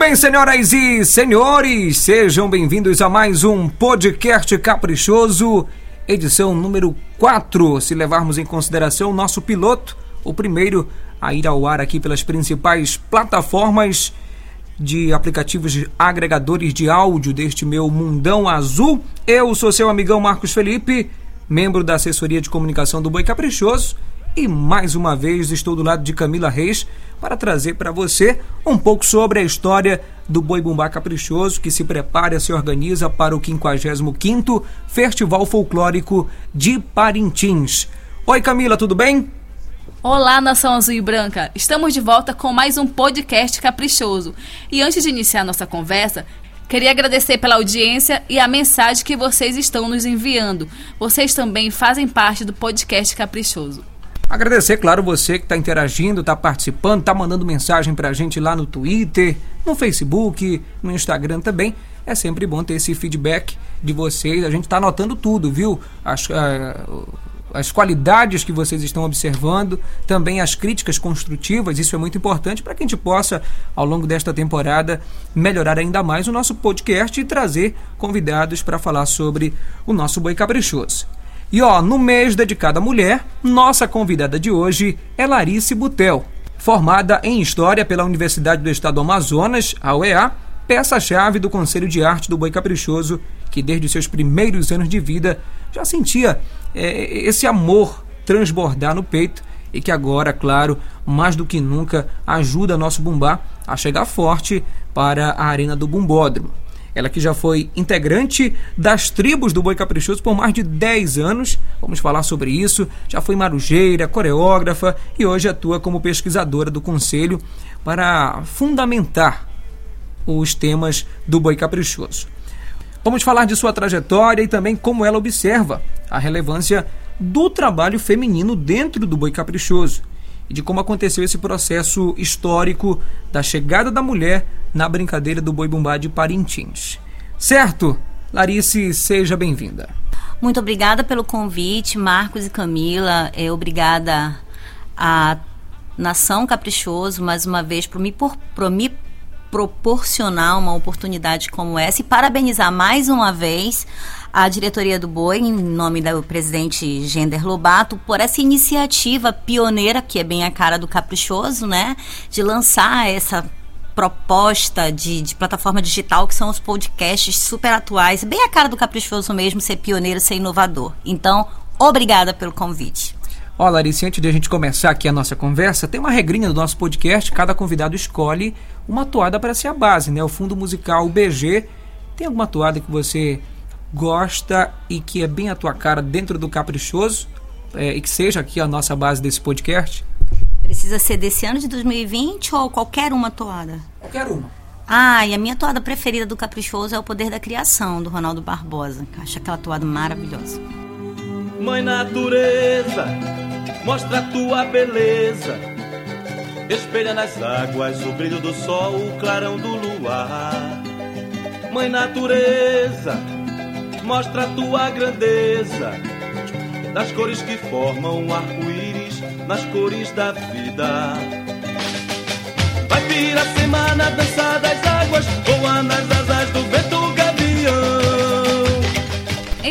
bem, senhoras e senhores, sejam bem-vindos a mais um podcast caprichoso, edição número 4, se levarmos em consideração o nosso piloto, o primeiro a ir ao ar aqui pelas principais plataformas de aplicativos agregadores de áudio deste meu mundão azul. Eu sou seu amigão Marcos Felipe, membro da assessoria de comunicação do Boi Caprichoso e mais uma vez estou do lado de Camila Reis para trazer para você um pouco sobre a história do Boi Bumbá Caprichoso que se prepara e se organiza para o 55º Festival Folclórico de Parintins. Oi Camila, tudo bem? Olá, nação azul e branca! Estamos de volta com mais um podcast caprichoso. E antes de iniciar nossa conversa, Queria agradecer pela audiência e a mensagem que vocês estão nos enviando. Vocês também fazem parte do podcast Caprichoso. Agradecer, claro, você que está interagindo, está participando, está mandando mensagem para a gente lá no Twitter, no Facebook, no Instagram também. É sempre bom ter esse feedback de vocês. A gente está anotando tudo, viu? As, uh, as qualidades que vocês estão observando, também as críticas construtivas, isso é muito importante para que a gente possa, ao longo desta temporada, melhorar ainda mais o nosso podcast e trazer convidados para falar sobre o nosso boi caprichoso. E ó, no mês dedicado à mulher, nossa convidada de hoje é Larice Butel, formada em História pela Universidade do Estado do Amazonas, a UEA, peça-chave do Conselho de Arte do Boi Caprichoso, que desde seus primeiros anos de vida já sentia é, esse amor transbordar no peito e que agora, claro, mais do que nunca, ajuda nosso bumbá a chegar forte para a arena do bumbódromo. Ela que já foi integrante das tribos do Boi Caprichoso por mais de 10 anos. Vamos falar sobre isso. Já foi marujeira, coreógrafa e hoje atua como pesquisadora do conselho para fundamentar os temas do Boi Caprichoso. Vamos falar de sua trajetória e também como ela observa a relevância do trabalho feminino dentro do Boi Caprichoso e de como aconteceu esse processo histórico da chegada da mulher na brincadeira do boi bumbá de Parintins. Certo? Larice, seja bem-vinda. Muito obrigada pelo convite, Marcos e Camila. É, obrigada à Nação Caprichoso, mais uma vez, por me, por, por me proporcionar uma oportunidade como essa e parabenizar mais uma vez a diretoria do Boi, em nome do presidente Gender Lobato, por essa iniciativa pioneira, que é bem a cara do Caprichoso, né? De lançar essa proposta de, de, plataforma digital, que são os podcasts super atuais, bem a cara do Caprichoso mesmo, ser pioneiro, ser inovador. Então, obrigada pelo convite. Ó, Larissa, antes de a gente começar aqui a nossa conversa, tem uma regrinha do nosso podcast, cada convidado escolhe uma toada para ser a base, né? O fundo musical o BG. Tem alguma toada que você gosta e que é bem a tua cara dentro do Caprichoso é, e que seja aqui a nossa base desse podcast? Precisa ser desse ano de 2020 ou qualquer uma toada? Qualquer uma. Ah, e a minha toada preferida do Caprichoso é o Poder da Criação, do Ronaldo Barbosa. Acho aquela toada maravilhosa. Mãe Natureza, mostra a tua beleza. Espelha nas águas o brilho do sol, o clarão do luar. Mãe Natureza, mostra a tua grandeza das cores que formam um arco-íris nas cores da vida. Vai vir a semana dançar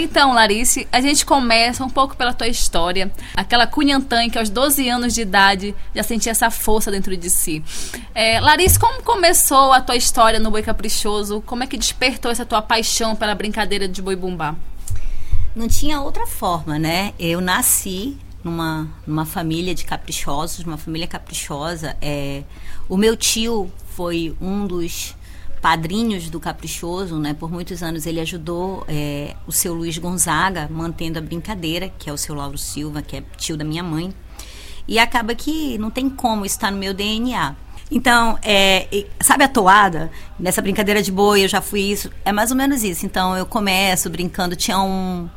Então, Larice, a gente começa um pouco pela tua história. Aquela Cunhantã que aos 12 anos de idade já sentia essa força dentro de si. É, Larice, como começou a tua história no Boi Caprichoso? Como é que despertou essa tua paixão pela brincadeira de boi bumbá? Não tinha outra forma, né? Eu nasci numa, numa família de caprichosos, uma família caprichosa. É, o meu tio foi um dos padrinhos do Caprichoso, né? Por muitos anos ele ajudou é, o seu Luiz Gonzaga, mantendo a brincadeira, que é o seu Lauro Silva, que é tio da minha mãe. E acaba que não tem como estar no meu DNA. Então, é, sabe a toada? Nessa brincadeira de boi, eu já fui isso. É mais ou menos isso. Então, eu começo brincando. Tinha um,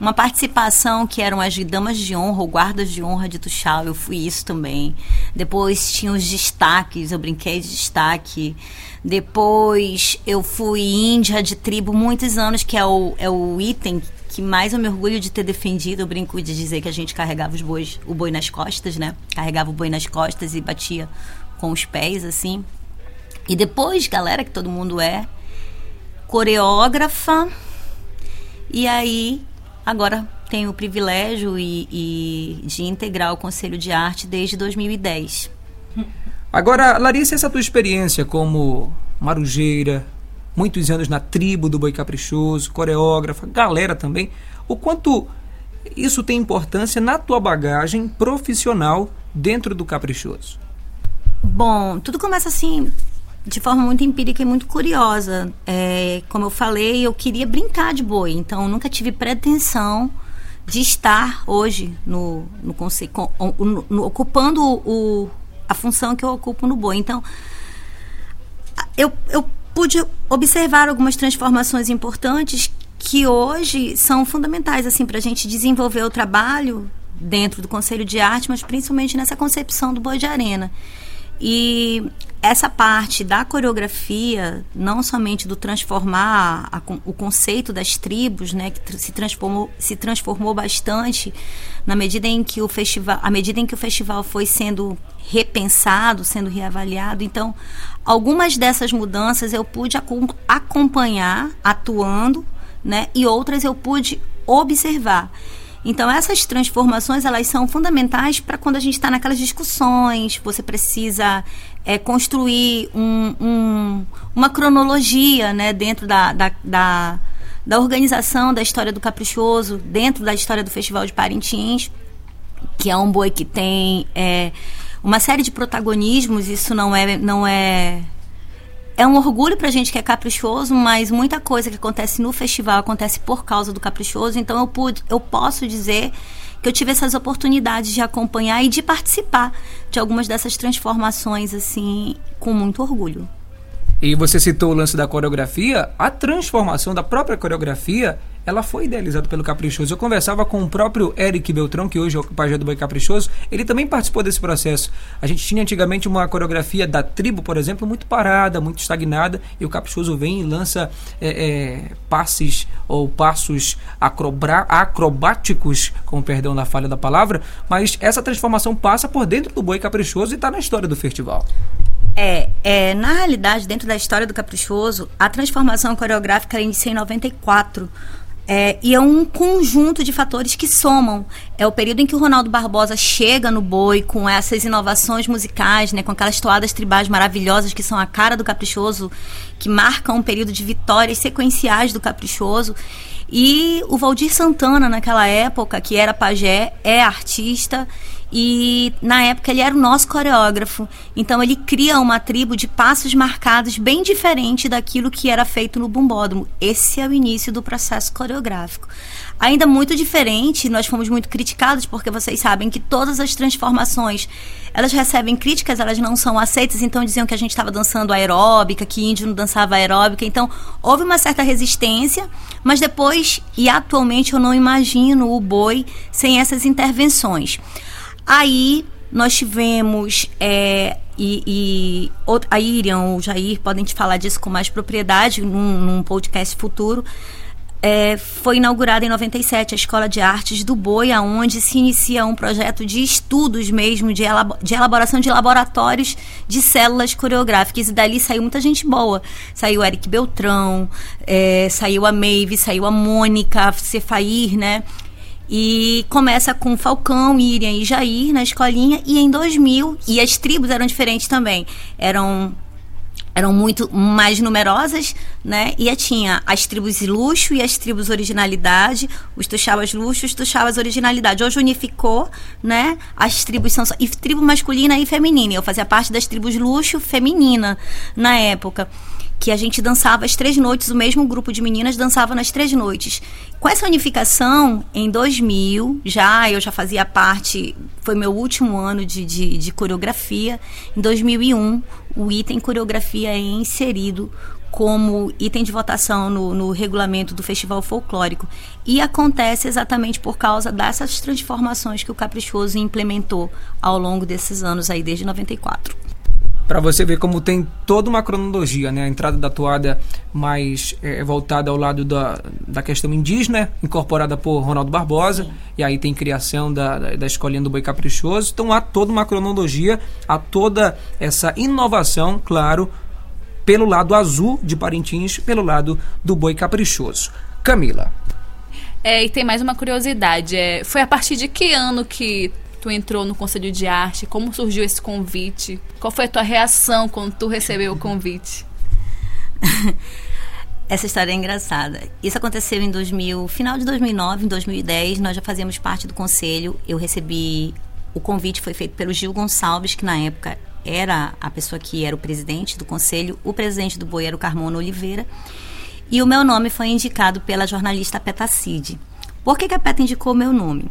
uma participação que eram as damas de honra, ou guardas de honra de Tuxal. Eu fui isso também. Depois tinha os destaques, eu brinquei de destaque. Depois eu fui índia de tribo muitos anos, que é o, é o item que mais eu me orgulho de ter defendido. Eu brinco de dizer que a gente carregava os bois, o boi nas costas, né? Carregava o boi nas costas e batia com os pés, assim. E depois, galera, que todo mundo é, coreógrafa. E aí, agora tenho o privilégio e, e de integrar o Conselho de Arte desde 2010. Agora, Larissa, essa tua experiência como marujeira, muitos anos na tribo do Boi Caprichoso, coreógrafa, galera também, o quanto isso tem importância na tua bagagem profissional dentro do Caprichoso? Bom, tudo começa assim de forma muito empírica e muito curiosa. É, como eu falei, eu queria brincar de boi, então nunca tive pretensão de estar hoje no, no, no, no ocupando o, a função que eu ocupo no boi. Então, eu, eu pude observar algumas transformações importantes que hoje são fundamentais assim para a gente desenvolver o trabalho dentro do Conselho de Arte, mas principalmente nessa concepção do boi de arena. E essa parte da coreografia, não somente do transformar a, o conceito das tribos, né, que se transformou, se transformou bastante na medida em que o festival, à medida em que o festival foi sendo repensado, sendo reavaliado. Então, algumas dessas mudanças eu pude acompanhar atuando, né, e outras eu pude observar. Então essas transformações elas são fundamentais para quando a gente está naquelas discussões. Você precisa é, construir um, um, uma cronologia, né, dentro da, da, da, da organização da história do Caprichoso, dentro da história do Festival de Parintins, que é um boi que tem é, uma série de protagonismos. Isso não é não é é um orgulho pra gente que é caprichoso, mas muita coisa que acontece no festival acontece por causa do caprichoso. Então eu pude, eu posso dizer que eu tive essas oportunidades de acompanhar e de participar de algumas dessas transformações assim com muito orgulho. E você citou o lance da coreografia, a transformação da própria coreografia ela foi idealizada pelo Caprichoso. Eu conversava com o próprio Eric Beltrão, que hoje é o pajé do Boi Caprichoso, ele também participou desse processo. A gente tinha antigamente uma coreografia da tribo, por exemplo, muito parada, muito estagnada, e o Caprichoso vem e lança é, é, passes ou passos acrobáticos, com perdão na falha da palavra, mas essa transformação passa por dentro do Boi Caprichoso e está na história do festival. É, é, na realidade, dentro da história do Caprichoso, a transformação coreográfica inicia em 94, é, e é um conjunto de fatores que somam. É o período em que o Ronaldo Barbosa chega no boi com essas inovações musicais, né, com aquelas toadas tribais maravilhosas que são a cara do Caprichoso, que marcam um período de vitórias sequenciais do Caprichoso. E o Valdir Santana, naquela época, que era pajé, é artista e na época ele era o nosso coreógrafo. Então ele cria uma tribo de passos marcados bem diferente daquilo que era feito no bumbódromo. Esse é o início do processo coreográfico. Ainda muito diferente, nós fomos muito criticados porque vocês sabem que todas as transformações, elas recebem críticas, elas não são aceitas, então diziam que a gente estava dançando aeróbica, que índio não dançava aeróbica. Então houve uma certa resistência, mas depois e atualmente eu não imagino o boi sem essas intervenções. Aí nós tivemos é, e, e a Iriam, o Jair podem te falar disso com mais propriedade num, num podcast futuro. É, foi inaugurada em 97 a Escola de Artes do Boi, aonde se inicia um projeto de estudos mesmo, de, de elaboração de laboratórios de células coreográficas. E dali saiu muita gente boa. Saiu Eric Beltrão, é, saiu a Maeve, saiu a Mônica Cefair, né? E começa com Falcão, Iriam e Jair na escolinha. E em 2000, e as tribos eram diferentes também. Eram eram muito mais numerosas, né? E tinha as tribos luxo e as tribos originalidade, os tuxabas luxo, os tuxabas originalidade. Hoje unificou, né? As tribos são e tribo masculina e feminina. Eu fazia parte das tribos luxo feminina na época que a gente dançava as três noites, o mesmo grupo de meninas dançava nas três noites. Com essa unificação, em 2000, já eu já fazia parte, foi meu último ano de, de, de coreografia. Em 2001, o item coreografia é inserido como item de votação no, no, regulamento do Festival Folclórico. E acontece exatamente por causa dessas transformações que o Caprichoso implementou ao longo desses anos aí, desde 94 para você ver como tem toda uma cronologia, né? A entrada da toada mais é, voltada ao lado da, da questão indígena, incorporada por Ronaldo Barbosa, Sim. e aí tem criação da, da, da escolinha do Boi Caprichoso. Então há toda uma cronologia, há toda essa inovação, claro, pelo lado azul de Parintins, pelo lado do boi caprichoso. Camila. É, e tem mais uma curiosidade. É, foi a partir de que ano que tu entrou no Conselho de Arte? Como surgiu esse convite? Qual foi a tua reação quando tu recebeu o convite? Essa história é engraçada. Isso aconteceu em 2000, final de 2009, em 2010, nós já fazíamos parte do conselho. Eu recebi o convite foi feito pelo Gil Gonçalves, que na época era a pessoa que era o presidente do conselho. O presidente do Boi era o Carmona Oliveira. E o meu nome foi indicado pela jornalista Peta Cid. Por que, que a Peta indicou o meu nome?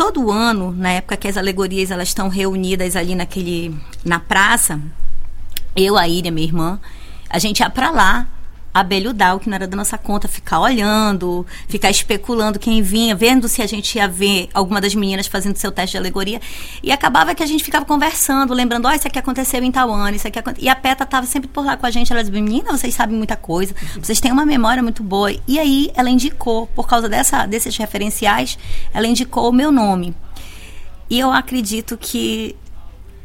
Todo ano, na época que as alegorias elas estão reunidas ali naquele na praça, eu, a Íria, minha irmã, a gente ia para lá abelhudar o que não era da nossa conta, ficar olhando, ficar especulando quem vinha, vendo se a gente ia ver alguma das meninas fazendo seu teste de alegoria. E acabava que a gente ficava conversando, lembrando, ó, oh, isso aqui aconteceu em tal ano, isso aqui aconteceu. E a Peta estava sempre por lá com a gente, ela dizia, menina, vocês sabem muita coisa, vocês têm uma memória muito boa. E aí ela indicou, por causa dessa, desses referenciais, ela indicou o meu nome. E eu acredito que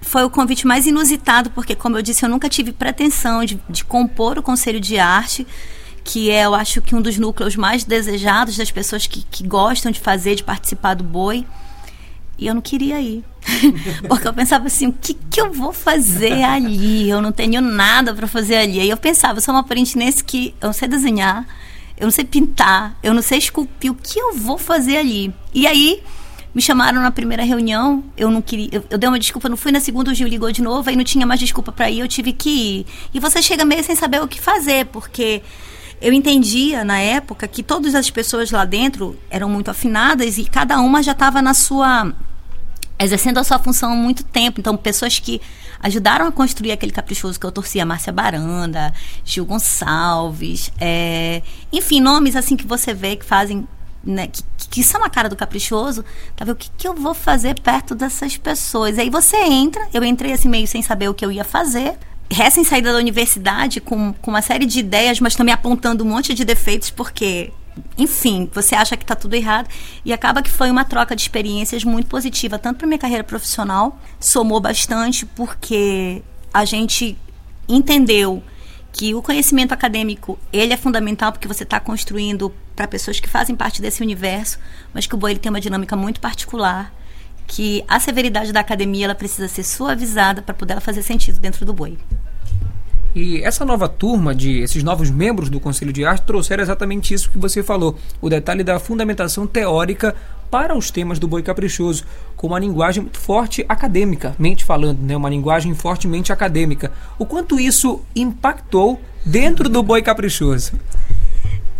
foi o convite mais inusitado, porque, como eu disse, eu nunca tive pretensão de, de compor o Conselho de Arte, que é, eu acho que um dos núcleos mais desejados das pessoas que, que gostam de fazer, de participar do boi. E eu não queria ir. Porque eu pensava assim, o que, que eu vou fazer ali? Eu não tenho nada para fazer ali. Aí eu pensava, eu sou uma parintinense que eu não sei desenhar, eu não sei pintar, eu não sei esculpir, o que eu vou fazer ali? E aí me chamaram na primeira reunião, eu não queria. Eu, eu dei uma desculpa, não fui na segunda, o Gil ligou de novo, aí não tinha mais desculpa para ir, eu tive que ir. E você chega meio sem saber o que fazer, porque eu entendia na época que todas as pessoas lá dentro eram muito afinadas e cada uma já estava na sua exercendo a sua função há muito tempo. Então, pessoas que ajudaram a construir aquele caprichoso que eu torcia, Márcia Baranda, Gil Gonçalves, é, enfim, nomes assim que você vê que fazem né, que, que são a cara do caprichoso, vendo? O que, que eu vou fazer perto dessas pessoas? Aí você entra, eu entrei assim meio sem saber o que eu ia fazer, recém saída da universidade com, com uma série de ideias, mas também apontando um monte de defeitos, porque, enfim, você acha que está tudo errado. E acaba que foi uma troca de experiências muito positiva, tanto para minha carreira profissional, somou bastante, porque a gente entendeu que o conhecimento acadêmico ele é fundamental porque você está construindo para pessoas que fazem parte desse universo, mas que o boi ele tem uma dinâmica muito particular, que a severidade da academia ela precisa ser suavizada para poder fazer sentido dentro do boi. E essa nova turma de esses novos membros do Conselho de Arte trouxeram exatamente isso que você falou, o detalhe da fundamentação teórica para os temas do boi caprichoso, com uma linguagem muito forte academicamente falando, né? uma linguagem fortemente acadêmica. O quanto isso impactou dentro do boi caprichoso?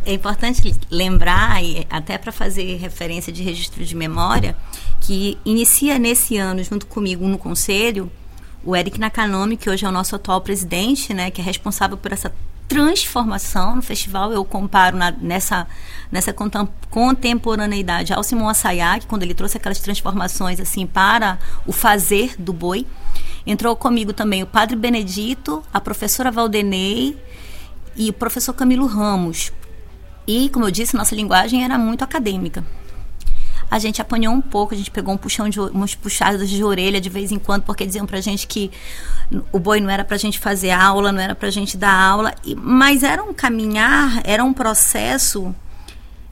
É importante lembrar, até para fazer referência de registro de memória, que inicia nesse ano, junto comigo no conselho, o Eric Nakanomi, que hoje é o nosso atual presidente, né, que é responsável por essa transformação no festival. Eu comparo na, nessa, nessa contemporaneidade ao Simon Asayag, quando ele trouxe aquelas transformações assim para o fazer do boi. Entrou comigo também o Padre Benedito, a professora Valdenei e o professor Camilo Ramos. E, como eu disse, nossa linguagem era muito acadêmica a gente apanhou um pouco, a gente pegou um puxão de umas puxadas de orelha de vez em quando, porque diziam pra gente que o boi não era pra gente fazer aula, não era pra gente dar aula, e, mas era um caminhar, era um processo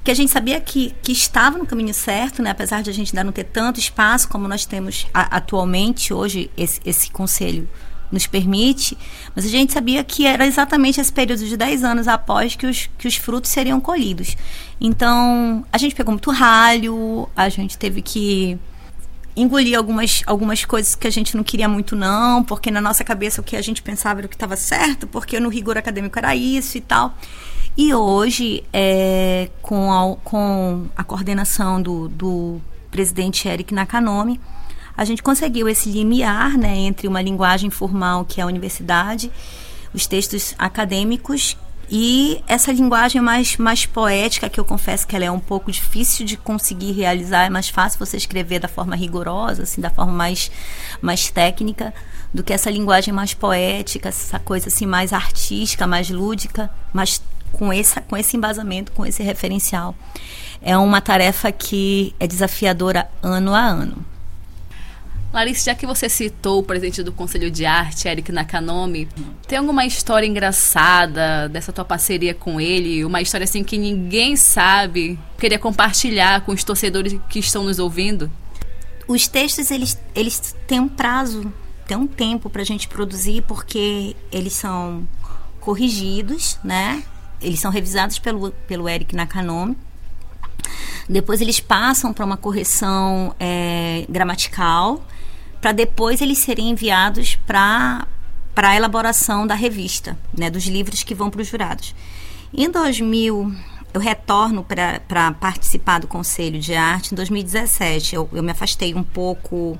que a gente sabia que, que estava no caminho certo, né? apesar de a gente ainda não ter tanto espaço como nós temos a, atualmente, hoje, esse, esse conselho nos permite, mas a gente sabia que era exatamente esse período de 10 anos após que os, que os frutos seriam colhidos. Então, a gente pegou muito ralho, a gente teve que engolir algumas, algumas coisas que a gente não queria muito não, porque na nossa cabeça o que a gente pensava era o que estava certo, porque no rigor acadêmico era isso e tal. E hoje, é, com, a, com a coordenação do, do presidente Eric Nakanomi, a gente conseguiu esse limiar né, entre uma linguagem formal, que é a universidade, os textos acadêmicos e essa linguagem mais, mais poética, que eu confesso que ela é um pouco difícil de conseguir realizar, é mais fácil você escrever da forma rigorosa, assim, da forma mais, mais técnica, do que essa linguagem mais poética, essa coisa assim mais artística, mais lúdica, mas com, esse, com esse embasamento, com esse referencial. É uma tarefa que é desafiadora ano a ano. Larissa, já que você citou o presidente do Conselho de Arte, Eric Nakanomi, tem alguma história engraçada dessa tua parceria com ele? Uma história assim que ninguém sabe? Queria compartilhar com os torcedores que estão nos ouvindo? Os textos, eles, eles têm um prazo, tem um tempo para a gente produzir, porque eles são corrigidos, né? Eles são revisados pelo, pelo Eric Nakanomi. Depois eles passam para uma correção é, gramatical para depois eles serem enviados para para a elaboração da revista, né, dos livros que vão para os jurados. Em 2000, eu retorno para participar do Conselho de Arte em 2017. Eu, eu, me afastei um pouco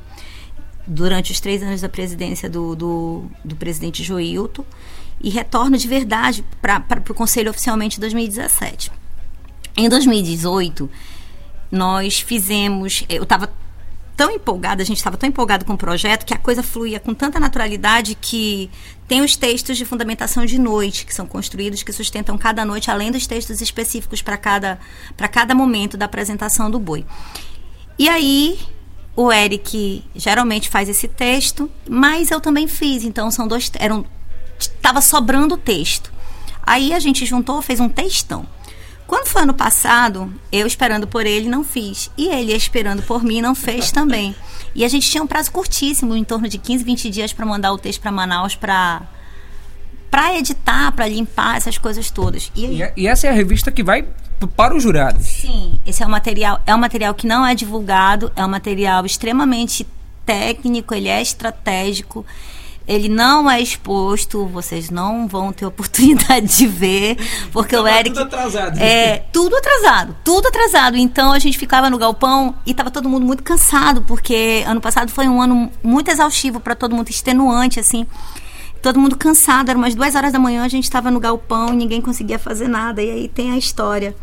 durante os três anos da presidência do, do, do presidente Joilton e retorno de verdade para o Conselho oficialmente em 2017. Em 2018, nós fizemos. Eu estava tão empolgada, a gente estava tão empolgado com o projeto que a coisa fluía com tanta naturalidade que tem os textos de fundamentação de noite que são construídos que sustentam cada noite, além dos textos específicos para cada para cada momento da apresentação do boi. E aí o Eric geralmente faz esse texto, mas eu também fiz, então são dois eram tava sobrando texto. Aí a gente juntou, fez um textão. Quando foi ano passado, eu esperando por ele, não fiz. E ele esperando por mim, não fez também. E a gente tinha um prazo curtíssimo, em torno de 15, 20 dias, para mandar o texto para Manaus para para editar, para limpar essas coisas todas. E, aí... e, essa é a revista que vai para os jurados. Sim, esse é um material, é um material que não é divulgado, é um material extremamente técnico, ele é estratégico ele não é exposto, vocês não vão ter oportunidade de ver, porque o Eric. Tudo atrasado. É, tudo atrasado, tudo atrasado. Então a gente ficava no galpão e tava todo mundo muito cansado, porque ano passado foi um ano muito exaustivo para todo mundo, extenuante, assim. Todo mundo cansado, era umas duas horas da manhã, a gente estava no galpão e ninguém conseguia fazer nada. E aí tem a história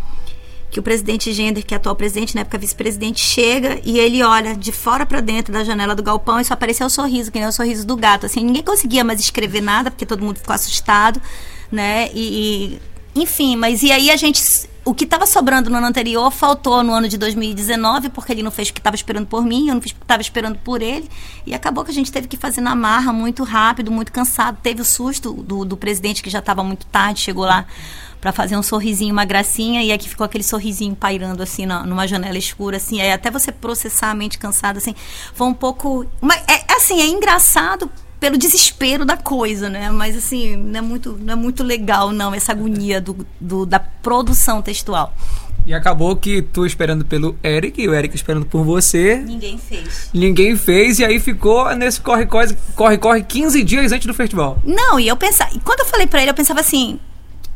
que o presidente Gender, que é atual presidente, na época vice-presidente, chega e ele olha de fora para dentro da janela do galpão e só apareceu o sorriso, que nem o sorriso do gato. Assim, ninguém conseguia mais escrever nada, porque todo mundo ficou assustado, né? E, e enfim, mas e aí a gente. O que estava sobrando no ano anterior faltou no ano de 2019, porque ele não fez o que estava esperando por mim, eu não fiz o que estava esperando por ele. E acabou que a gente teve que fazer na marra, muito rápido, muito cansado. Teve o susto do, do presidente, que já estava muito tarde, chegou lá para fazer um sorrisinho, uma gracinha, e aqui ficou aquele sorrisinho pairando assim na, numa janela escura, assim, aí até você processar a mente cansada, assim, foi um pouco. Mas é assim, é engraçado pelo desespero da coisa, né? Mas assim, não é muito, não é muito legal, não, essa agonia do, do da produção textual. E acabou que tu esperando pelo Eric e o Eric esperando por você. Ninguém fez. Ninguém fez e aí ficou nesse corre-corre corre, corre 15 dias antes do festival. Não, e eu pensava, e quando eu falei para ele, eu pensava assim,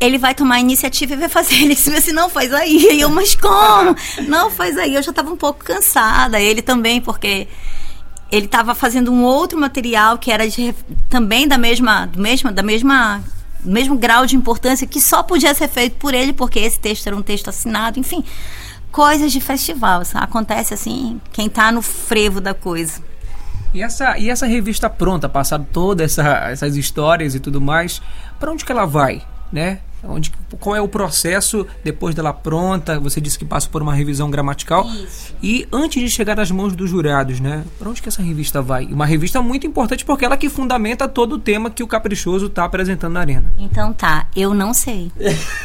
ele vai tomar a iniciativa e vai fazer. Ele disse assim, não, faz aí. E eu, mas como? não, faz aí. Eu já estava um pouco cansada. Ele também, porque ele estava fazendo um outro material que era de, também da mesma, do mesmo, da mesma, mesmo grau de importância que só podia ser feito por ele, porque esse texto era um texto assinado, enfim, coisas de festival. Acontece assim, quem está no frevo da coisa. E essa, e essa revista pronta, passado todas essa, essas histórias e tudo mais, para onde que ela vai? Né? Onde, qual é o processo depois dela pronta? Você disse que passa por uma revisão gramatical. Isso. E antes de chegar às mãos dos jurados, né? Para onde que essa revista vai? Uma revista muito importante porque ela que fundamenta todo o tema que o Caprichoso está apresentando na arena. Então tá, eu não sei.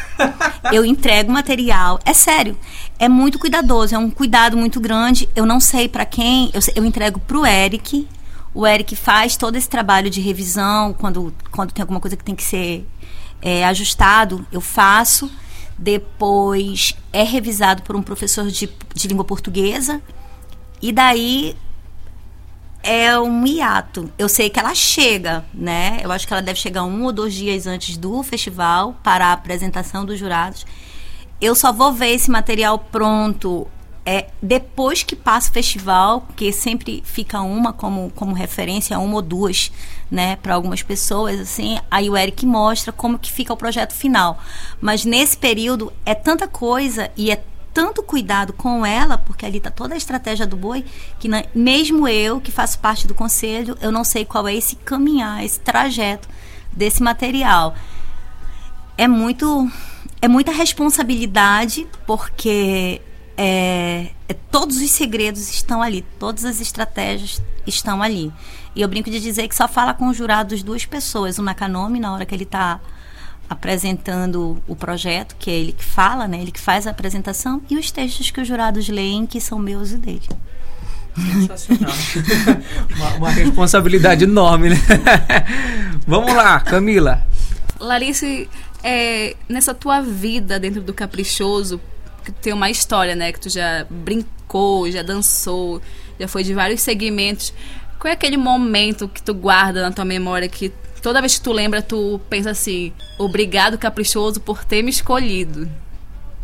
eu entrego material. É sério, é muito cuidadoso, é um cuidado muito grande. Eu não sei para quem. Eu, eu entrego pro Eric. O Eric faz todo esse trabalho de revisão quando, quando tem alguma coisa que tem que ser é, ajustado, eu faço. Depois é revisado por um professor de, de língua portuguesa. E daí é um hiato. Eu sei que ela chega, né? Eu acho que ela deve chegar um ou dois dias antes do festival para a apresentação dos jurados. Eu só vou ver esse material pronto é, depois que passa o festival, que sempre fica uma como, como referência, uma ou duas, né, para algumas pessoas, assim, aí o Eric mostra como que fica o projeto final. Mas nesse período é tanta coisa e é tanto cuidado com ela, porque ali está toda a estratégia do boi, que na, mesmo eu, que faço parte do conselho, eu não sei qual é esse caminhar, esse trajeto desse material. É muito é muita responsabilidade, porque é, é, todos os segredos estão ali, todas as estratégias estão ali. E eu brinco de dizer que só fala com os jurados duas pessoas, o Nakanomi, na hora que ele está apresentando o projeto, que é ele que fala, né, ele que faz a apresentação, e os textos que os jurados leem, que são meus e dele. Sensacional. uma, uma responsabilidade enorme, né? Vamos lá, Camila. Larice, é, nessa tua vida dentro do Caprichoso, que tem uma história, né? Que tu já brincou, já dançou, já foi de vários segmentos. Qual é aquele momento que tu guarda na tua memória que toda vez que tu lembra, tu pensa assim: obrigado, Caprichoso, por ter me escolhido?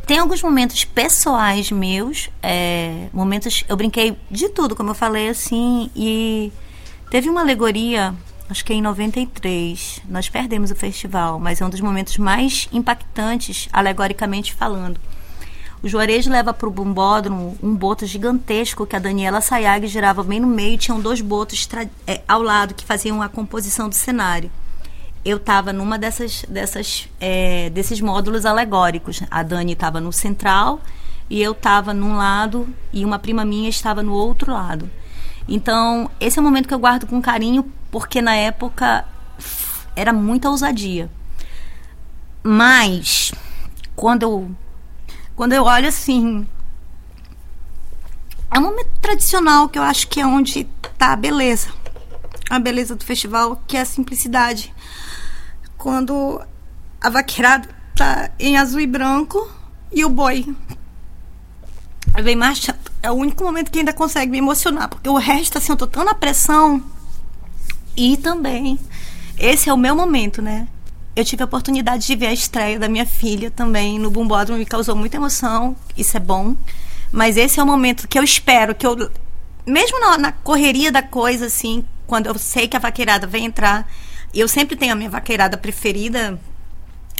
Tem alguns momentos pessoais meus, é, momentos. Eu brinquei de tudo, como eu falei assim, e teve uma alegoria, acho que é em 93. Nós perdemos o festival, mas é um dos momentos mais impactantes, alegoricamente falando. O Juarez leva para o bombódromo um boto gigantesco que a Daniela Sayag girava bem no meio. Tinham dois botos é, ao lado que faziam a composição do cenário eu estava numa dessas, dessas é, desses módulos alegóricos. A Dani estava no central e eu estava num lado e uma prima minha estava no outro lado. Então, esse é um momento que eu guardo com carinho, porque na época era muita ousadia. Mas, quando eu, quando eu olho assim. É um momento tradicional que eu acho que é onde está a beleza. A beleza do festival, que é a simplicidade quando a vaqueirada tá em azul e branco e o boi vem marchando. É o único momento que ainda consegue me emocionar, porque o resto, assim, eu tô tão na pressão. E também, esse é o meu momento, né? Eu tive a oportunidade de ver a estreia da minha filha também no Bumbódromo, me causou muita emoção, isso é bom. Mas esse é o momento que eu espero, que eu. Mesmo na, na correria da coisa, assim, quando eu sei que a vaqueirada vem entrar, eu sempre tenho a minha vaqueirada preferida.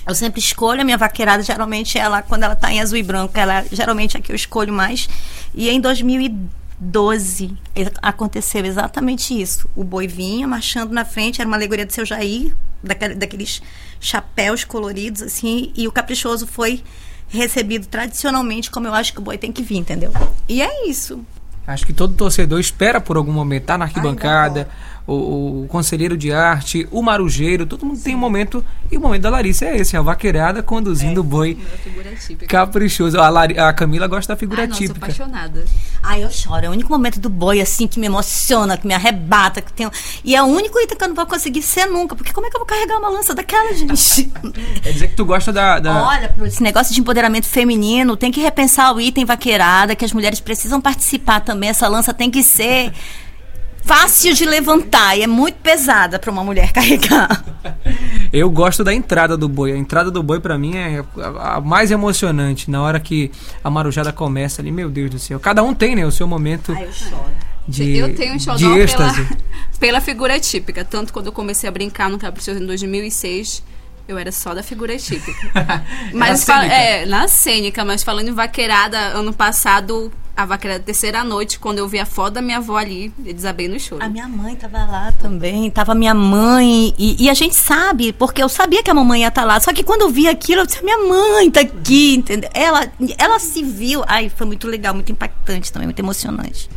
Eu sempre escolho a minha vaqueirada, geralmente ela, quando ela tá em azul e branco, ela geralmente é a que eu escolho mais. E em 2012 aconteceu exatamente isso. O boi vinha marchando na frente, era uma alegoria do seu Jair, daquele, daqueles chapéus coloridos, assim, e o caprichoso foi recebido tradicionalmente como eu acho que o boi tem que vir, entendeu? E é isso. Acho que todo torcedor espera por algum momento, tá na arquibancada. Ai, o, o, conselheiro de arte, o marujeiro, todo mundo Sim. tem um momento. E o momento da Larissa é esse, a vaqueirada conduzindo é, o boi caprichoso. A, Lari, a Camila gosta da figura Ai, típica. Nossa, apaixonada. Ai, eu choro. É o único momento do boi, assim, que me emociona, que me arrebata. Que tem... E é o único item que eu não vou conseguir ser nunca. Porque como é que eu vou carregar uma lança daquela, gente? Quer dizer que tu gosta da, da... Olha, esse negócio de empoderamento feminino, tem que repensar o item vaqueirada, que as mulheres precisam participar também. Essa lança tem que ser fácil de levantar e é muito pesada para uma mulher carregar. Eu gosto da entrada do boi. A entrada do boi para mim é a mais emocionante. Na hora que a marujada começa ali, meu Deus do céu. Cada um tem, né, o seu momento. Ai, eu choro. De, eu tenho um xodó pela, pela figura típica. Tanto quando eu comecei a brincar no Caprichoso em 2006, eu era só da figura típica. mas na é, na cênica, mas falando em vaqueirada, ano passado a vaqueira terceira noite, quando eu vi a foto da minha avó ali, eu desabei no choro. A minha mãe tava lá também, tava minha mãe, e, e, a gente sabe, porque eu sabia que a mamãe ia estar tá lá, só que quando eu vi aquilo, eu disse, minha mãe tá aqui, entendeu? Ela, ela se viu, ai, foi muito legal, muito impactante também, muito emocionante.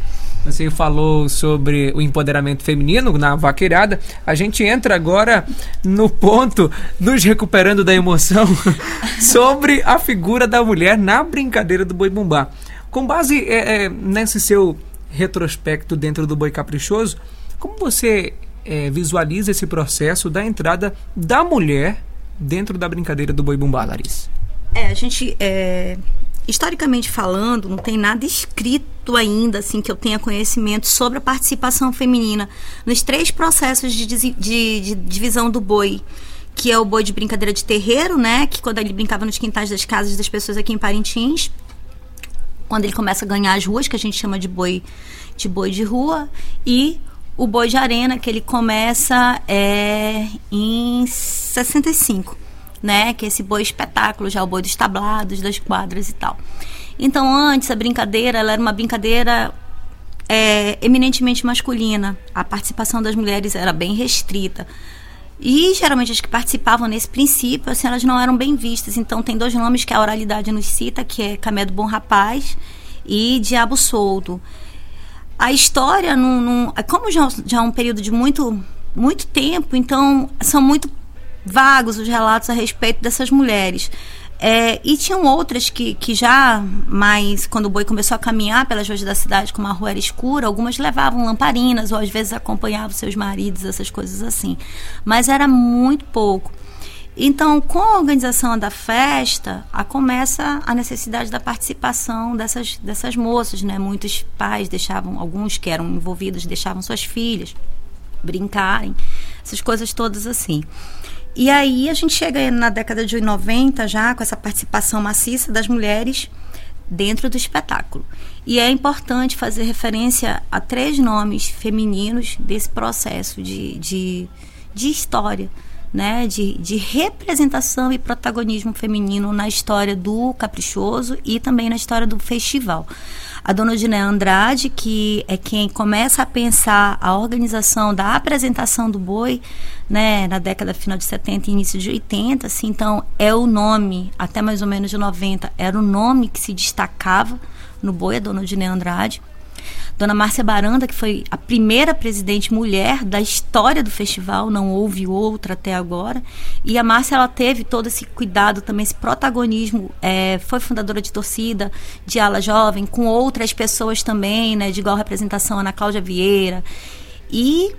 Você falou sobre o empoderamento feminino na vaqueirada. A gente entra agora no ponto, nos recuperando da emoção, sobre a figura da mulher na brincadeira do boi bumbá. Com base é, é, nesse seu retrospecto dentro do Boi Caprichoso, como você é, visualiza esse processo da entrada da mulher dentro da brincadeira do Boi Bumbá, Larissa? É, a gente, é, historicamente falando, não tem nada escrito ainda, assim, que eu tenha conhecimento sobre a participação feminina nos três processos de, de, de divisão do boi que é o boi de brincadeira de terreiro, né? Que quando ele brincava nos quintais das casas das pessoas aqui em Parintins quando ele começa a ganhar as ruas, que a gente chama de boi de boi de rua, e o boi de arena, que ele começa é, em 65, né? Que é esse boi espetáculo, já o boi dos tablados, das quadras e tal. Então, antes, a brincadeira, ela era uma brincadeira é, eminentemente masculina. A participação das mulheres era bem restrita. E geralmente as que participavam nesse princípio, assim, elas não eram bem vistas. Então tem dois nomes que a oralidade nos cita, que é Camé do Bom Rapaz e Diabo Solto. A história, não, não, como já, já é um período de muito, muito tempo, então são muito vagos os relatos a respeito dessas mulheres. É, e tinham outras que, que já mais, quando o boi começou a caminhar pelas ruas da cidade, como a rua era escura, algumas levavam lamparinas ou às vezes acompanhavam seus maridos, essas coisas assim. Mas era muito pouco. Então, com a organização da festa, a começa a necessidade da participação dessas, dessas moças, né? Muitos pais deixavam, alguns que eram envolvidos, deixavam suas filhas brincarem, essas coisas todas assim. E aí a gente chega na década de 90 já com essa participação maciça das mulheres dentro do espetáculo. E é importante fazer referência a três nomes femininos desse processo de, de, de história. Né, de, de representação e protagonismo feminino na história do Caprichoso e também na história do festival a dona Diné Andrade, que é quem começa a pensar a organização da apresentação do boi, né, na década final de 70 e início de 80, assim, então é o nome, até mais ou menos de 90, era o nome que se destacava no boi, a dona Diné Andrade. Dona Márcia Baranda, que foi a primeira presidente mulher da história do festival, não houve outra até agora. E a Márcia, ela teve todo esse cuidado também, esse protagonismo. É, foi fundadora de torcida, de ala jovem, com outras pessoas também, né, de igual representação, Ana Cláudia Vieira. E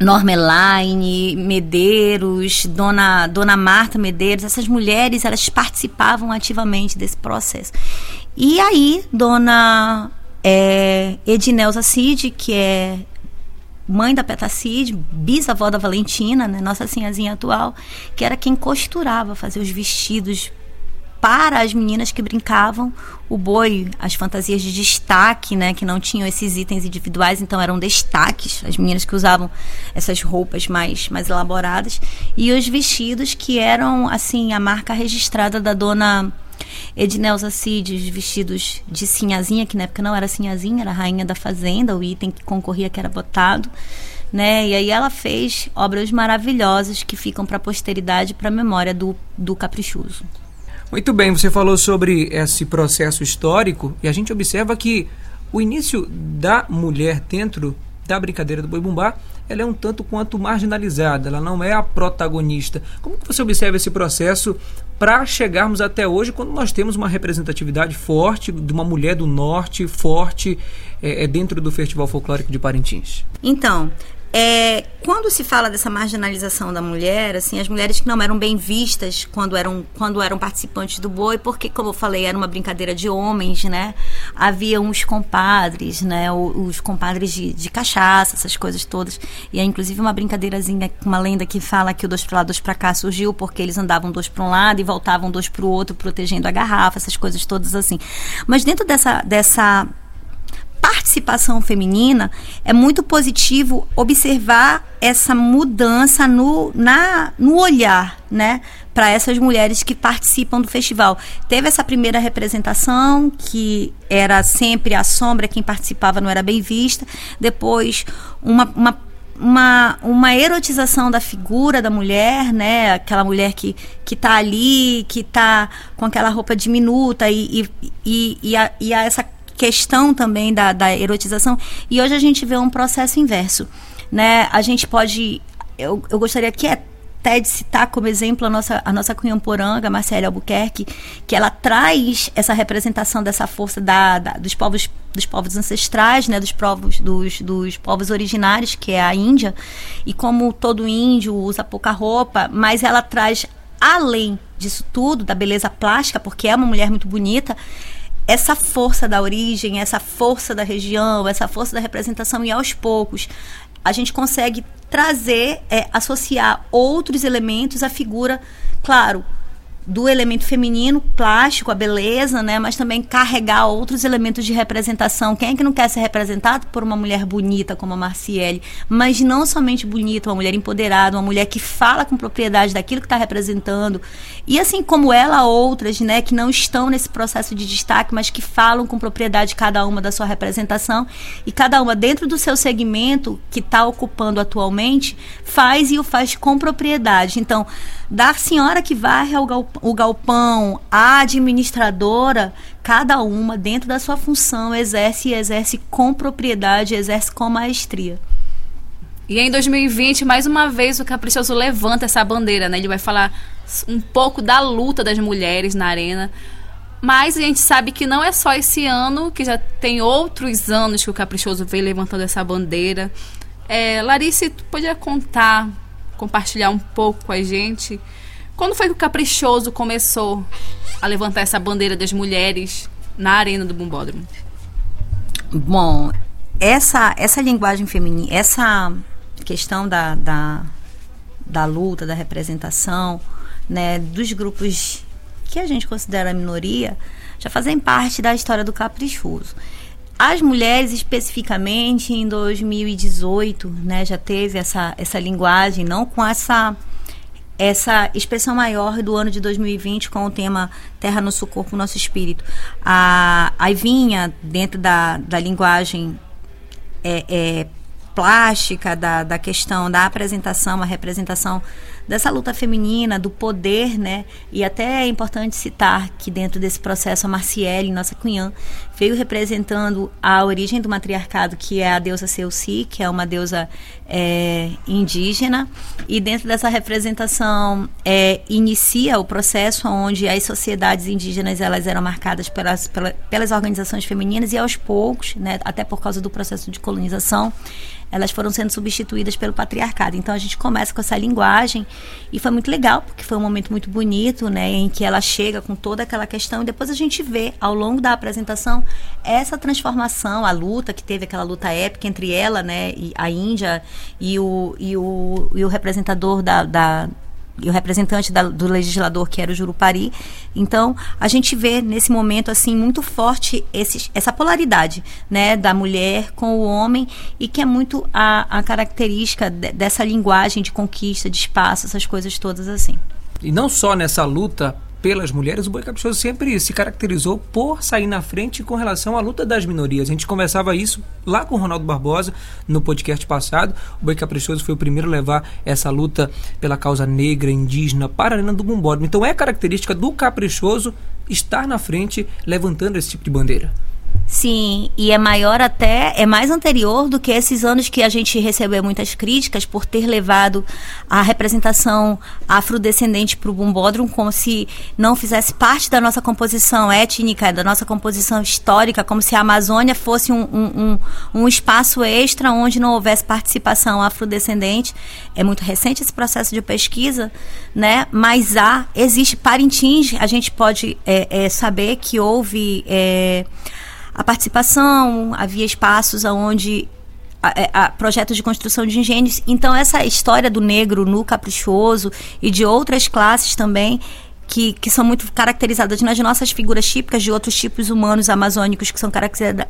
Norma Elaine, Medeiros, Dona, Dona Marta Medeiros, essas mulheres, elas participavam ativamente desse processo. E aí, Dona é, Ednelza Cid, que é mãe da Petacide, bisavó da Valentina, né, nossa senhazinha atual, que era quem costurava, fazia os vestidos para as meninas que brincavam. O boi, as fantasias de destaque, né, que não tinham esses itens individuais, então eram destaques, as meninas que usavam essas roupas mais mais elaboradas. E os vestidos que eram assim a marca registrada da dona Ednelza Cid, vestidos de sinhazinha, que na época não era sinhazinha, era rainha da fazenda, o item que concorria que era botado. Né? E aí ela fez obras maravilhosas que ficam para a posteridade, para a memória do, do caprichoso. Muito bem, você falou sobre esse processo histórico e a gente observa que o início da mulher dentro da brincadeira do boi bumbá, ela é um tanto quanto marginalizada, ela não é a protagonista. Como que você observa esse processo para chegarmos até hoje, quando nós temos uma representatividade forte de uma mulher do norte, forte é, é dentro do Festival Folclórico de Parintins? Então, é, quando se fala dessa marginalização da mulher, assim, as mulheres que não eram bem vistas quando eram, quando eram participantes do boi, porque, como eu falei, era uma brincadeira de homens, né? Havia uns compadres, né? Os compadres de, de cachaça, essas coisas todas. E é inclusive uma brincadeirazinha, uma lenda que fala que o dois para lá, dois para cá surgiu porque eles andavam dois para um lado e voltavam dois para o outro, protegendo a garrafa, essas coisas todas assim. Mas dentro dessa, dessa participação feminina, é muito positivo observar essa mudança no, na, no olhar, né? Para essas mulheres que participam do festival. Teve essa primeira representação, que era sempre a sombra, quem participava não era bem vista. Depois, uma, uma uma, uma erotização da figura da mulher, né? Aquela mulher que, que tá ali, que tá com aquela roupa diminuta e, e, e, e, a, e a essa questão também da, da erotização. E hoje a gente vê um processo inverso. Né? A gente pode. Eu, eu gostaria que até de citar como exemplo a nossa, a nossa cunhamporanga, Marcela Albuquerque, que ela traz essa representação dessa força da, da, dos povos dos povos ancestrais, né, dos povos dos, dos povos originários, que é a Índia, e como todo índio usa pouca roupa, mas ela traz além disso tudo, da beleza plástica, porque é uma mulher muito bonita, essa força da origem, essa força da região, essa força da representação, e aos poucos a gente consegue trazer, é, associar outros elementos à figura, claro, do elemento feminino, plástico, a beleza, né? Mas também carregar outros elementos de representação. Quem é que não quer ser representado por uma mulher bonita como a Marciele? Mas não somente bonita, uma mulher empoderada, uma mulher que fala com propriedade daquilo que está representando. E assim como ela, outras, né? Que não estão nesse processo de destaque, mas que falam com propriedade cada uma da sua representação. E cada uma dentro do seu segmento que está ocupando atualmente, faz e o faz com propriedade. Então, da senhora que varre ao galpão o galpão, a administradora, cada uma, dentro da sua função, exerce e exerce com propriedade, exerce com maestria. E em 2020, mais uma vez, o Caprichoso levanta essa bandeira, né? Ele vai falar um pouco da luta das mulheres na arena. Mas a gente sabe que não é só esse ano, que já tem outros anos que o Caprichoso vem levantando essa bandeira. É, Larice, tu podia contar, compartilhar um pouco com a gente? Quando foi que o Caprichoso começou a levantar essa bandeira das mulheres na arena do Bumbódromo? Bom, essa, essa linguagem feminina, essa questão da, da, da luta, da representação, né, dos grupos que a gente considera minoria, já fazem parte da história do caprichoso. As mulheres, especificamente, em 2018, né, já teve essa, essa linguagem, não com essa essa expressão maior do ano de 2020 com o tema Terra, Nosso Corpo, Nosso Espírito. A, aí vinha dentro da, da linguagem é, é, plástica, da, da questão da apresentação, a representação dessa luta feminina, do poder, né? E até é importante citar que dentro desse processo a Marciele, nossa cunhã, veio representando a origem do matriarcado, que é a deusa Seuci, que é uma deusa é, indígena. E dentro dessa representação é, inicia o processo onde as sociedades indígenas elas eram marcadas pelas, pelas, organizações femininas e aos poucos, né, até por causa do processo de colonização, elas foram sendo substituídas pelo patriarcado. Então a gente começa com essa linguagem e foi muito legal, porque foi um momento muito bonito, né, em que ela chega com toda aquela questão e depois a gente vê ao longo da apresentação essa transformação, a luta que teve aquela luta épica entre ela, né, e a Índia e o, e o, e o representador da, da e o representante da, do legislador que era o Jurupari. Então, a gente vê nesse momento assim muito forte esse, essa polaridade, né, da mulher com o homem e que é muito a, a característica de, dessa linguagem de conquista, de espaço, essas coisas todas assim. E não só nessa luta pelas mulheres, o Boi Caprichoso sempre se caracterizou por sair na frente com relação à luta das minorias. A gente conversava isso lá com o Ronaldo Barbosa no podcast passado. O Boi Caprichoso foi o primeiro a levar essa luta pela causa negra, indígena, para a arena do Bumbódromo. Então é característica do Caprichoso estar na frente levantando esse tipo de bandeira. Sim, e é maior até, é mais anterior do que esses anos que a gente recebeu muitas críticas por ter levado a representação afrodescendente para o Bumbódromo como se não fizesse parte da nossa composição étnica, da nossa composição histórica, como se a Amazônia fosse um, um, um, um espaço extra onde não houvesse participação afrodescendente. É muito recente esse processo de pesquisa, né? Mas há, existe Parintins, a gente pode é, é, saber que houve... É, a participação, havia espaços onde a, é, a, projetos de construção de engenhos. Então, essa história do negro nu caprichoso e de outras classes também. Que, que são muito caracterizadas nas nossas figuras típicas, de outros tipos humanos amazônicos que são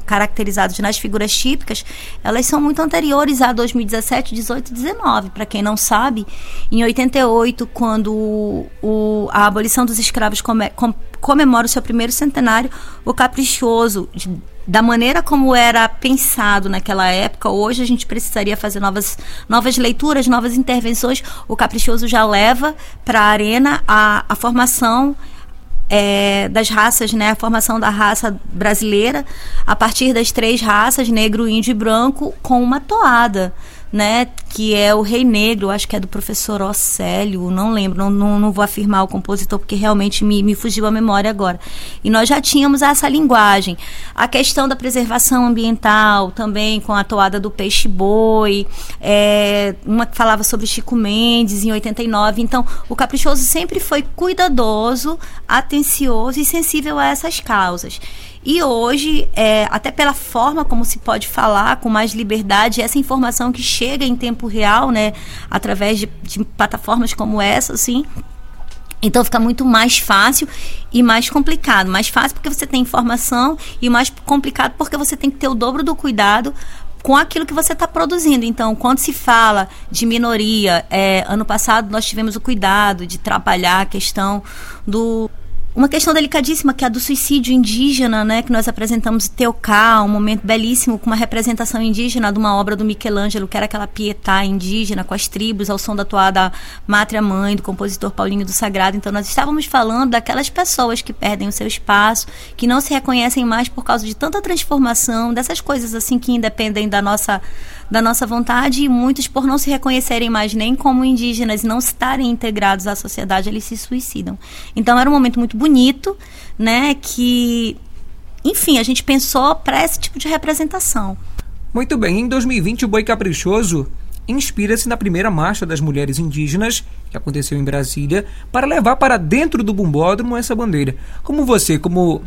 caracterizados nas figuras típicas, elas são muito anteriores a 2017, 18 e 19. Para quem não sabe, em 88, quando o, o, a abolição dos escravos come, com, comemora o seu primeiro centenário, o Caprichoso, da maneira como era pensado naquela época, hoje a gente precisaria fazer novas, novas leituras, novas intervenções. O Caprichoso já leva para a arena a, a formação é, das raças, né, a formação da raça brasileira a partir das três raças, negro, índio e branco, com uma toada né, que é o Rei Negro, acho que é do professor Océlio, não lembro, não, não, não, vou afirmar o compositor porque realmente me, me fugiu a memória agora. E nós já tínhamos essa linguagem. A questão da preservação ambiental também, com a toada do peixe-boi, é, uma que falava sobre Chico Mendes em 89. Então, o Caprichoso sempre foi cuidadoso, atencioso e sensível a essas causas. E hoje, é, até pela forma como se pode falar com mais liberdade, essa informação que chega em tempo real, né, através de, de plataformas como essa, assim, então fica muito mais fácil e mais complicado. Mais fácil porque você tem informação e mais complicado porque você tem que ter o dobro do cuidado com aquilo que você está produzindo. Então, quando se fala de minoria, é, ano passado nós tivemos o cuidado de trabalhar a questão do uma questão delicadíssima que é a do suicídio indígena, né, que nós apresentamos Teocá, um momento belíssimo com uma representação indígena de uma obra do Michelangelo, que era aquela pietá indígena com as tribos ao som da toada Mátria Mãe do compositor Paulinho do Sagrado. Então nós estávamos falando daquelas pessoas que perdem o seu espaço, que não se reconhecem mais por causa de tanta transformação, dessas coisas assim que independem da nossa da nossa vontade e muitos por não se reconhecerem mais nem como indígenas, não estarem integrados à sociedade, eles se suicidam. Então era um momento muito bonito, né, que enfim, a gente pensou para esse tipo de representação. Muito bem, em 2020 o Boi Caprichoso inspira-se na primeira marcha das mulheres indígenas, que aconteceu em Brasília, para levar para dentro do bumbódromo essa bandeira. Como você, como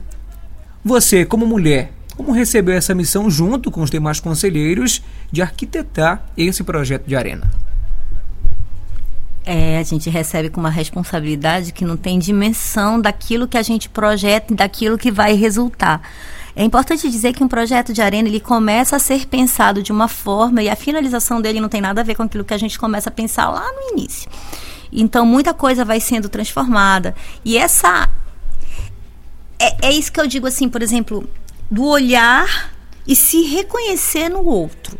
você, como mulher, como recebeu essa missão junto com os demais conselheiros de arquitetar esse projeto de arena? É, a gente recebe com uma responsabilidade que não tem dimensão daquilo que a gente projeta e daquilo que vai resultar. É importante dizer que um projeto de arena ele começa a ser pensado de uma forma e a finalização dele não tem nada a ver com aquilo que a gente começa a pensar lá no início. Então muita coisa vai sendo transformada e essa é, é isso que eu digo assim, por exemplo, do olhar e se reconhecer no outro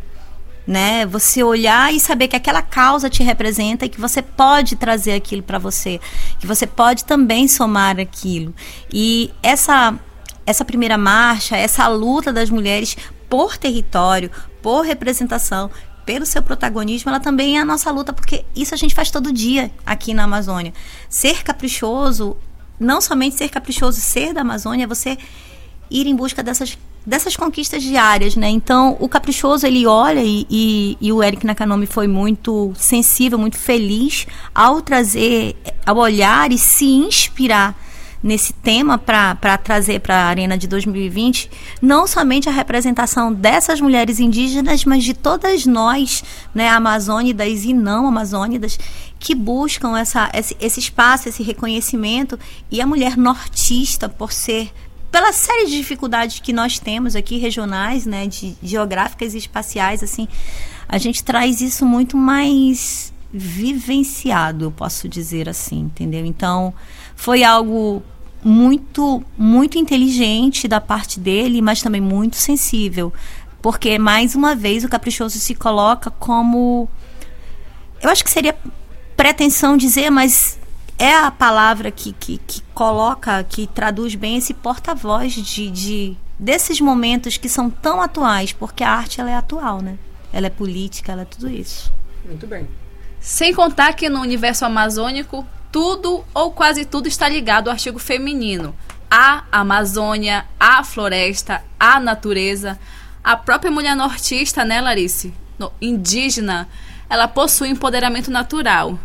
né? Você olhar e saber que aquela causa te representa e que você pode trazer aquilo para você, que você pode também somar aquilo. E essa essa primeira marcha, essa luta das mulheres por território, por representação, pelo seu protagonismo, ela também é a nossa luta, porque isso a gente faz todo dia aqui na Amazônia. Ser caprichoso, não somente ser caprichoso, ser da Amazônia, é você ir em busca dessas dessas conquistas diárias, né? Então, o caprichoso ele olha e, e, e, o Eric Nakanomi foi muito sensível, muito feliz ao trazer, ao olhar e se inspirar nesse tema para trazer para a Arena de 2020 não somente a representação dessas mulheres indígenas, mas de todas nós, né, amazônidas e não amazônidas, que buscam essa, esse, esse espaço, esse reconhecimento e a mulher nortista por ser pela série de dificuldades que nós temos aqui regionais, né, de geográficas e espaciais, assim, a gente traz isso muito mais vivenciado, eu posso dizer assim, entendeu? Então, foi algo muito muito inteligente da parte dele, mas também muito sensível, porque mais uma vez o caprichoso se coloca como eu acho que seria pretensão dizer, mas é a palavra que, que, que coloca, que traduz bem esse porta-voz de, de, desses momentos que são tão atuais, porque a arte ela é atual, né? Ela é política, ela é tudo isso. Muito bem. Sem contar que no universo amazônico, tudo ou quase tudo está ligado ao artigo feminino. A Amazônia, a floresta, a natureza. A própria mulher nortista, né, Larice? No, indígena, ela possui empoderamento natural.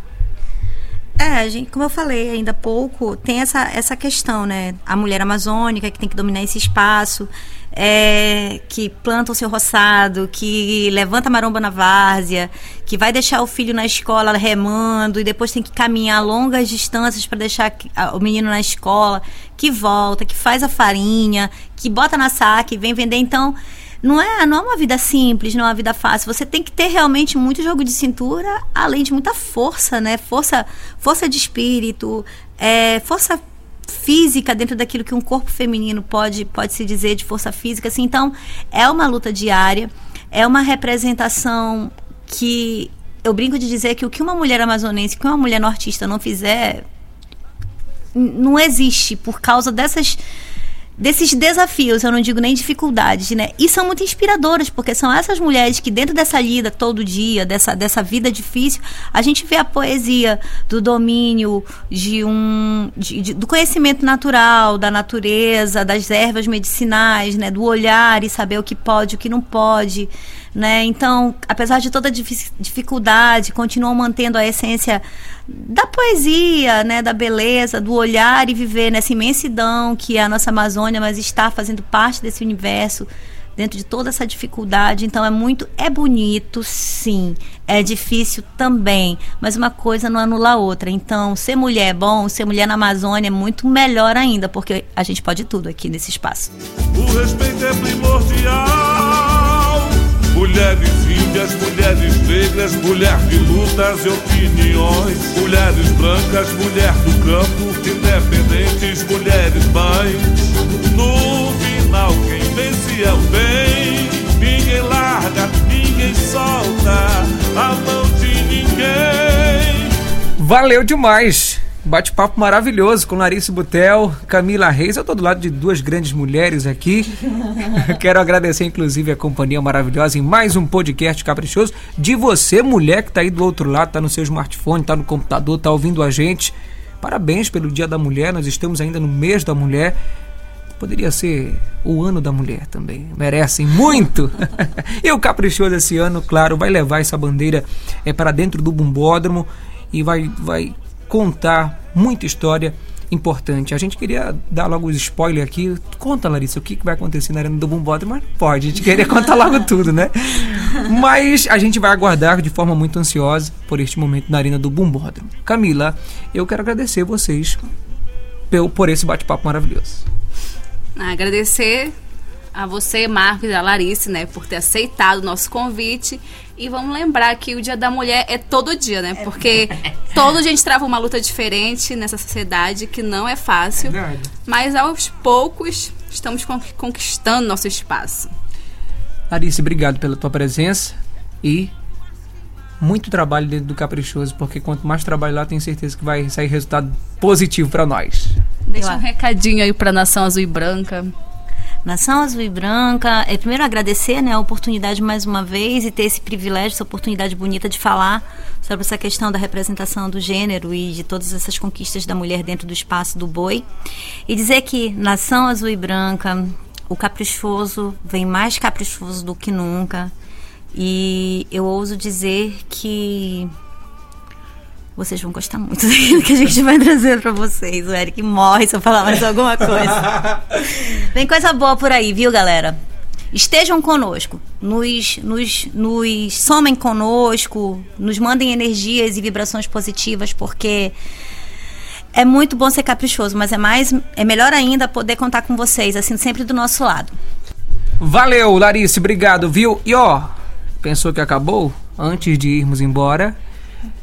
É, gente, como eu falei ainda há pouco, tem essa, essa questão, né? A mulher amazônica que tem que dominar esse espaço, é, que planta o seu roçado, que levanta maromba na várzea, que vai deixar o filho na escola remando e depois tem que caminhar longas distâncias para deixar o menino na escola, que volta, que faz a farinha, que bota na saca e vem vender. Então, não é, não é uma vida simples, não é uma vida fácil. Você tem que ter realmente muito jogo de cintura, além de muita força, né? Força, força de espírito, é, força física dentro daquilo que um corpo feminino pode, pode se dizer de força física. Assim, então, é uma luta diária, é uma representação que eu brinco de dizer que o que uma mulher amazonense, que uma mulher nortista não fizer, não existe por causa dessas desses desafios, eu não digo nem dificuldades, né? E são muito inspiradoras, porque são essas mulheres que dentro dessa lida todo dia, dessa, dessa vida difícil, a gente vê a poesia do domínio de um de, de, do conhecimento natural, da natureza, das ervas medicinais, né, do olhar e saber o que pode, o que não pode né? Então, apesar de toda dificuldade, continuam mantendo a essência da poesia, né, da beleza, do olhar e viver nessa imensidão que é a nossa Amazônia, mas está fazendo parte desse universo dentro de toda essa dificuldade. Então é muito, é bonito, sim, é difícil também, mas uma coisa não anula a outra. Então ser mulher é bom, ser mulher na Amazônia é muito melhor ainda, porque a gente pode tudo aqui nesse espaço. O respeito é primordial Mulheres índias, mulheres negras, mulher de lutas e opiniões. Mulheres brancas, mulher do campo, independentes, mulheres mães. No final, quem vence é o bem. Ninguém larga, ninguém solta a mão de ninguém. Valeu demais! Bate-papo maravilhoso com Larissa Butel, Camila Reis. Eu tô do lado de duas grandes mulheres aqui. Quero agradecer, inclusive, a companhia maravilhosa em mais um podcast caprichoso de você, mulher que tá aí do outro lado, tá no seu smartphone, tá no computador, tá ouvindo a gente. Parabéns pelo Dia da Mulher. Nós estamos ainda no mês da mulher. Poderia ser o ano da mulher também. Merecem muito. e o Caprichoso esse ano, claro, vai levar essa bandeira é, para dentro do bumbódromo e vai, vai contar muita história importante. A gente queria dar logo os spoiler aqui. Conta, Larissa, o que, vai acontecer na Arena do Bumbódromo, mas pode, a gente queria contar logo tudo, né? Mas a gente vai aguardar de forma muito ansiosa por este momento na Arena do Bumbódromo. Camila, eu quero agradecer vocês por esse bate-papo maravilhoso. Agradecer a você, Marcos e a Larissa, né, por ter aceitado o nosso convite. E vamos lembrar que o Dia da Mulher é todo dia, né? Porque todo dia a gente trava uma luta diferente nessa sociedade que não é fácil. Verdade. Mas aos poucos estamos con- conquistando nosso espaço. Larissa, obrigado pela tua presença e muito trabalho dentro do Caprichoso, porque quanto mais trabalho lá, tenho certeza que vai sair resultado positivo para nós. Deixa um recadinho aí pra Nação Azul e Branca. Nação Azul e Branca, é primeiro agradecer né, a oportunidade mais uma vez e ter esse privilégio, essa oportunidade bonita de falar sobre essa questão da representação do gênero e de todas essas conquistas da mulher dentro do espaço do boi. E dizer que Nação Azul e Branca, o caprichoso vem mais caprichoso do que nunca. E eu ouso dizer que vocês vão gostar muito daquilo que a gente vai trazer pra vocês. O Eric morre se eu falar mais alguma coisa. Vem coisa boa por aí, viu, galera? Estejam conosco, nos, nos, nos somem conosco, nos mandem energias e vibrações positivas, porque é muito bom ser caprichoso, mas é mais é melhor ainda poder contar com vocês, assim, sempre do nosso lado. Valeu, Larissa, obrigado, viu? E ó, pensou que acabou? Antes de irmos embora,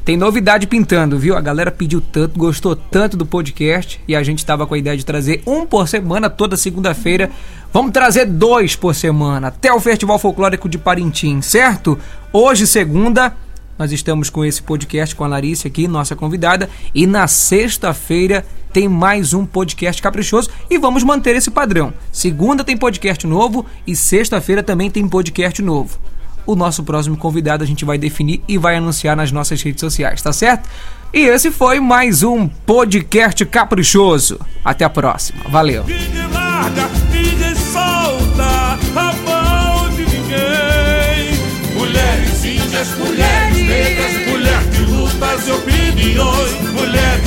tem novidade pintando, viu? A galera pediu tanto, gostou tanto do podcast e a gente tava com a ideia de trazer um por semana toda segunda-feira. Vamos trazer dois por semana até o Festival Folclórico de Parintim, certo? Hoje, segunda, nós estamos com esse podcast com a Larissa aqui, nossa convidada, e na sexta-feira tem mais um podcast caprichoso e vamos manter esse padrão. Segunda tem podcast novo e sexta-feira também tem podcast novo. O nosso próximo convidado a gente vai definir e vai anunciar nas nossas redes sociais, tá certo? E esse foi mais um podcast caprichoso. Até a próxima. Valeu. Mulheres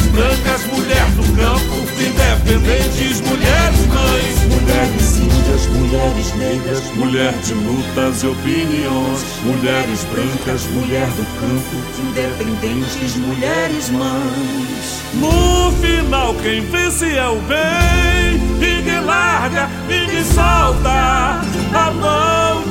brancas, do campo, independentes, mulheres mães. Mulheres índias, mulheres negras, mulher de lutas e opiniões. Mulheres brancas, mulher do campo, independentes, mulheres mães. No final, quem vence é o bem. Ninguém larga, ninguém solta a mão